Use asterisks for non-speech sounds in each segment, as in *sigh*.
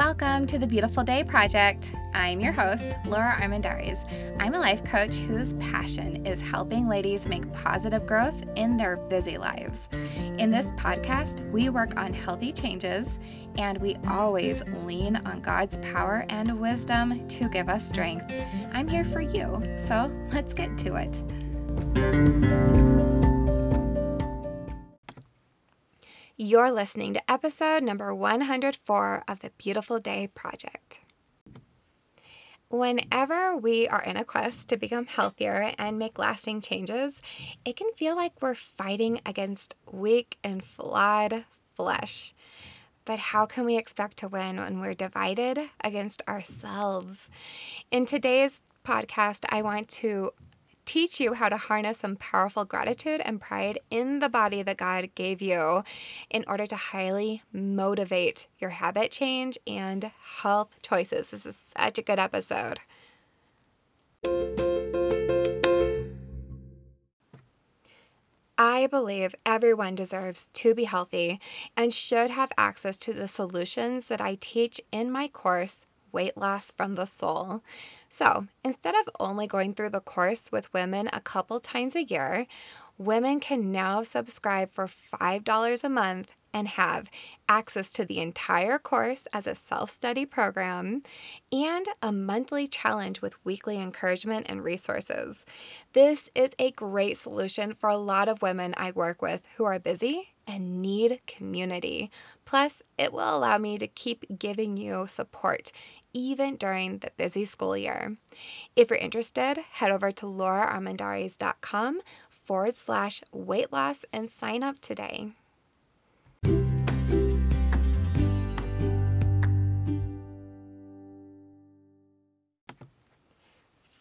Welcome to the Beautiful Day Project. I'm your host, Lora Armendariz. I'm a life coach whose passion is helping ladies make positive growth in their busy lives. In this podcast, we work on healthy changes and we always lean on God's power and wisdom to give us strength. I'm here for you, so let's get to it. You're listening to episode number 104 of the Beautiful Day Project. Whenever we are in a quest to become healthier and make lasting changes, it can feel like we're fighting against weak and flawed flesh. But how can we expect to win when we're divided against ourselves? In today's podcast, I want to teach you how to harness some powerful gratitude and pride in the body that God gave you in order to highly motivate your habit change and health choices. This is such a good episode. I believe everyone deserves to be healthy and should have access to the solutions that I teach in my course, Weight Loss from the Soul. So instead of only going through the course with women a couple times a year, women can now subscribe for $5 a month and have access to the entire course as a self study program and a monthly challenge with weekly encouragement and resources. This is a great solution for a lot of women I work with who are busy and need community. Plus, it will allow me to keep giving you support even during the busy school year. If you're interested, head over to loraarmendariz.com forward slash weight loss and sign up today.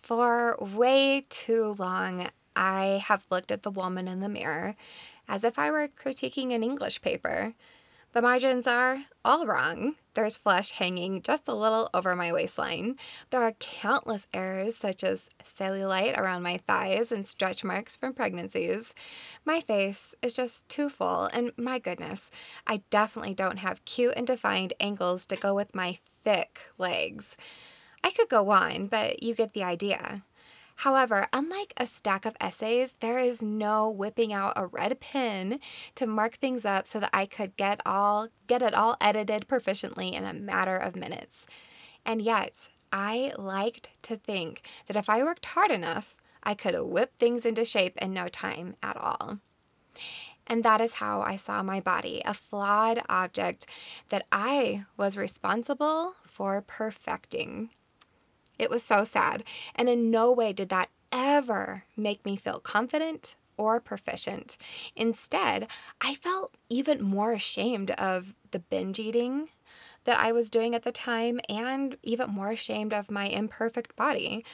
For way too long, I have looked at the woman in the mirror as if I were critiquing an English paper. The margins are all wrong. There's flesh hanging just a little over my waistline. There are countless errors, such as cellulite around my thighs and stretch marks from pregnancies. My face is just too full, and my goodness, I definitely don't have cute and defined ankles to go with my thick legs. I could go on, but you get the idea. However, unlike a stack of essays, there is no whipping out a red pen to mark things up so that I could get all get it all edited proficiently in a matter of minutes. And yet, I liked to think that if I worked hard enough, I could whip things into shape in no time at all. And that is how I saw my body, a flawed object that I was responsible for perfecting. It was so sad. And in no way did that ever make me feel confident or proficient. Instead, I felt even more ashamed of the binge eating that I was doing at the time and even more ashamed of my imperfect body.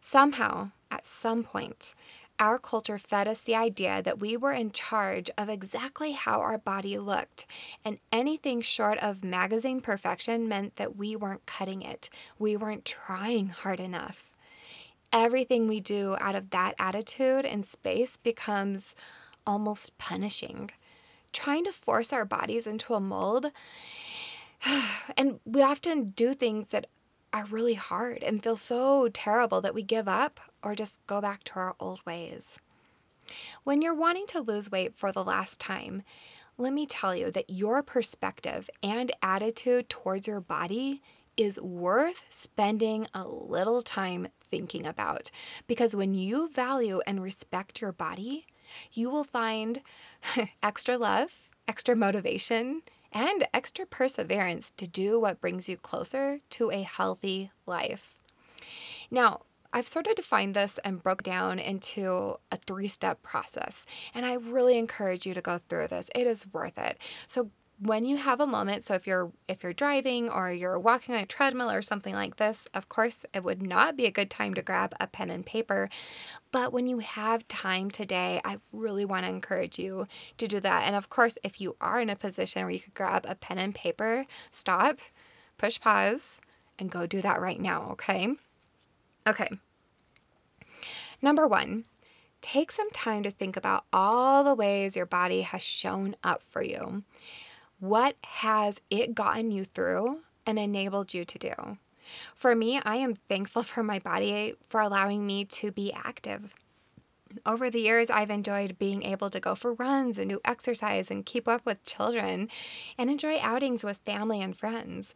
Somehow, at some point, our culture fed us the idea that we were in charge of exactly how our body looked, and anything short of magazine perfection meant that we weren't cutting it. We weren't trying hard enough. Everything we do out of that attitude and space becomes almost punishing. Trying to force our bodies into a mold, *sighs* and we often do things that are really hard and feel so terrible that we give up or just go back to our old ways. When you're wanting to lose weight for the last time, let me tell you that your perspective and attitude towards your body is worth spending a little time thinking about. Because when you value and respect your body, you will find *laughs* extra love, extra motivation, and extra perseverance to do what brings you closer to a healthy life. Now, I've sort of defined this and broke down into a three step process, and I really encourage you to go through this. It is worth it. So, when you have a moment so if you're if you're driving or you're walking on a treadmill or something like this of course it would not be a good time to grab a pen and paper. But when you have time today i really want to encourage you to do that. And of course if you are in a position where you could grab a pen and paper stop push pause and go do that right now okay? Okay. Number one take some time to think about all the ways your body has shown up for you what has it gotten you through and enabled you to do. For me, I am thankful for my body for allowing me to be active. Over the years, I've enjoyed being able to go for runs and do exercise and keep up with children and enjoy outings with family and friends.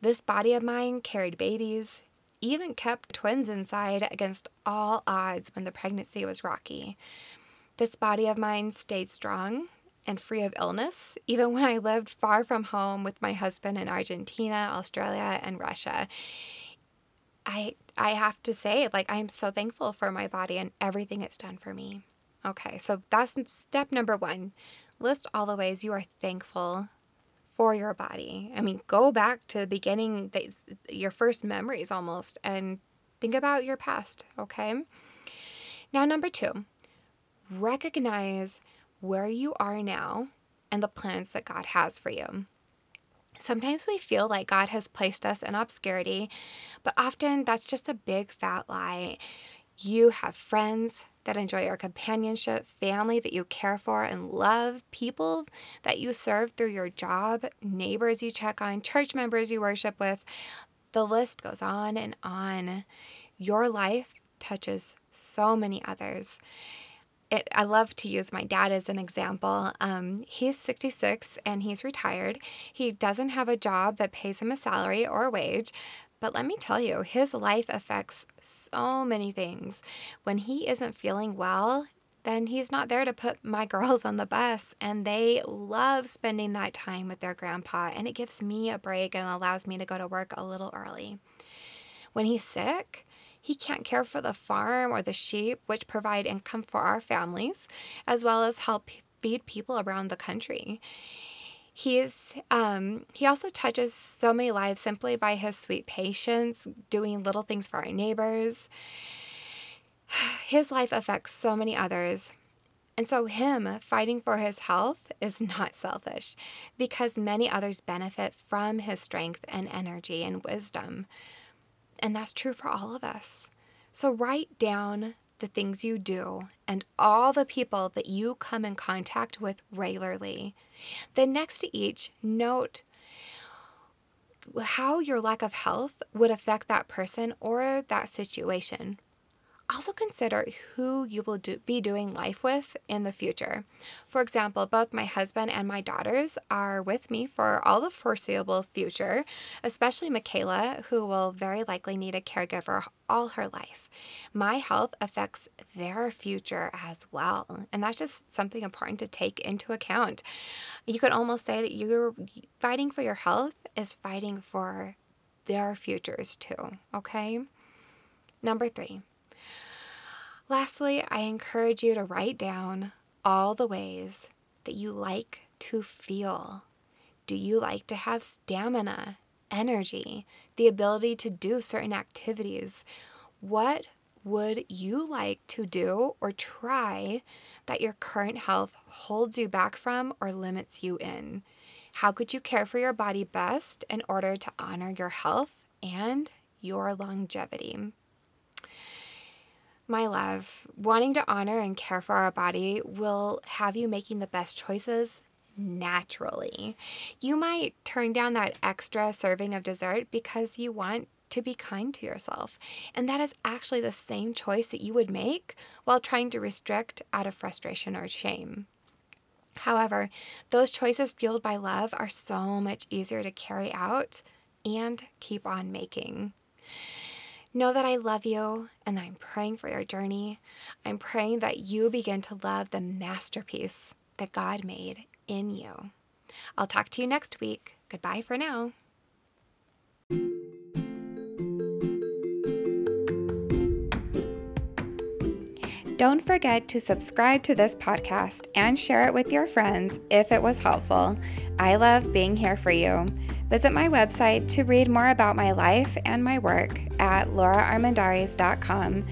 This body of mine carried babies, even kept twins inside against all odds when the pregnancy was rocky. This body of mine stayed strong and free of illness, even when I lived far from home with my husband in Argentina, Australia, and Russia. I I have to say, like I'm so thankful for my body and everything it's done for me. Okay, so that's step number one. List all the ways you are thankful for your body. I mean, go back to the beginning, your first memories almost, and think about your past, okay? Now, number two, recognize where you are now and the plans that God has for you. Sometimes we feel like God has placed us in obscurity, but often that's just a big fat lie. You have friends that enjoy your companionship, family that you care for and love, people that you serve through your job, neighbors you check on, church members you worship with. The list goes on and on. Your life touches so many others. It, I love to use my dad as an example. Um, he's 66 and he's retired. He doesn't have a job that pays him a salary or a wage, but let me tell you, his life affects so many things. When he isn't feeling well, then he's not there to put my *laughs* girls on the bus. And they love spending that time with their grandpa. And it gives me a break and allows me to go to work a little early. When he's sick, he can't care for the farm or the sheep, which provide income for our families, as well as help feed people around the country. He's um, he also touches so many lives simply by his sweet patience, doing little things for our neighbors. *sighs* His life affects so many others. And so, him fighting for his health is *laughs* not selfish because many others benefit from his strength and energy and wisdom. And that's true for all of us. So, write down the things you do, and all the people that you come in contact with regularly. Then, next to each, note how your lack of health would affect that person or that situation also consider who you will do, be doing life with in the future. For example, both my husband and my daughters are with me for all the foreseeable future, especially Michaela, who will very likely need a caregiver all her life. My health affects their future as well, and that's just something important to take into account. You could almost say that you're fighting for your health is fighting for their futures too, okay? Number three, Lastly, I encourage you to write down all the ways that you like to feel. Do you like to have stamina, energy, the ability to do certain activities? What would you like to do or try that your current health holds you back from or limits you in? How could you care for your body best in order to honor your health and your longevity? My love, wanting to honor and care for our body will have you making the best choices naturally. You might turn down that extra serving of dessert because you want to be kind to yourself. And that is actually the same choice that you would make while trying to restrict out of frustration or shame. However, those choices fueled by love are so much easier to carry out and keep on making. Know that I love you and that I'm praying for your journey. I'm praying that you begin to love the masterpiece that God made in you. I'll talk to you next week. Goodbye for now. Don't forget to subscribe to this podcast and share it with your friends if it was helpful. I love being here for you. Visit my website to read more about my life and my work at loraarmendariz.com.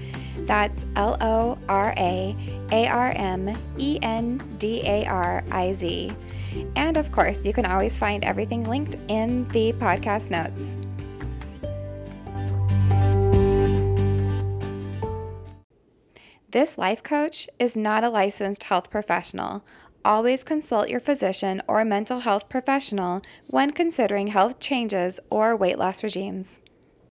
That's L O R A A R M E N D A R I Z. And of course, you can always find everything linked in the podcast notes. This life coach is not a licensed health professional always consult your physician or mental health professional when considering health changes or weight loss regimes.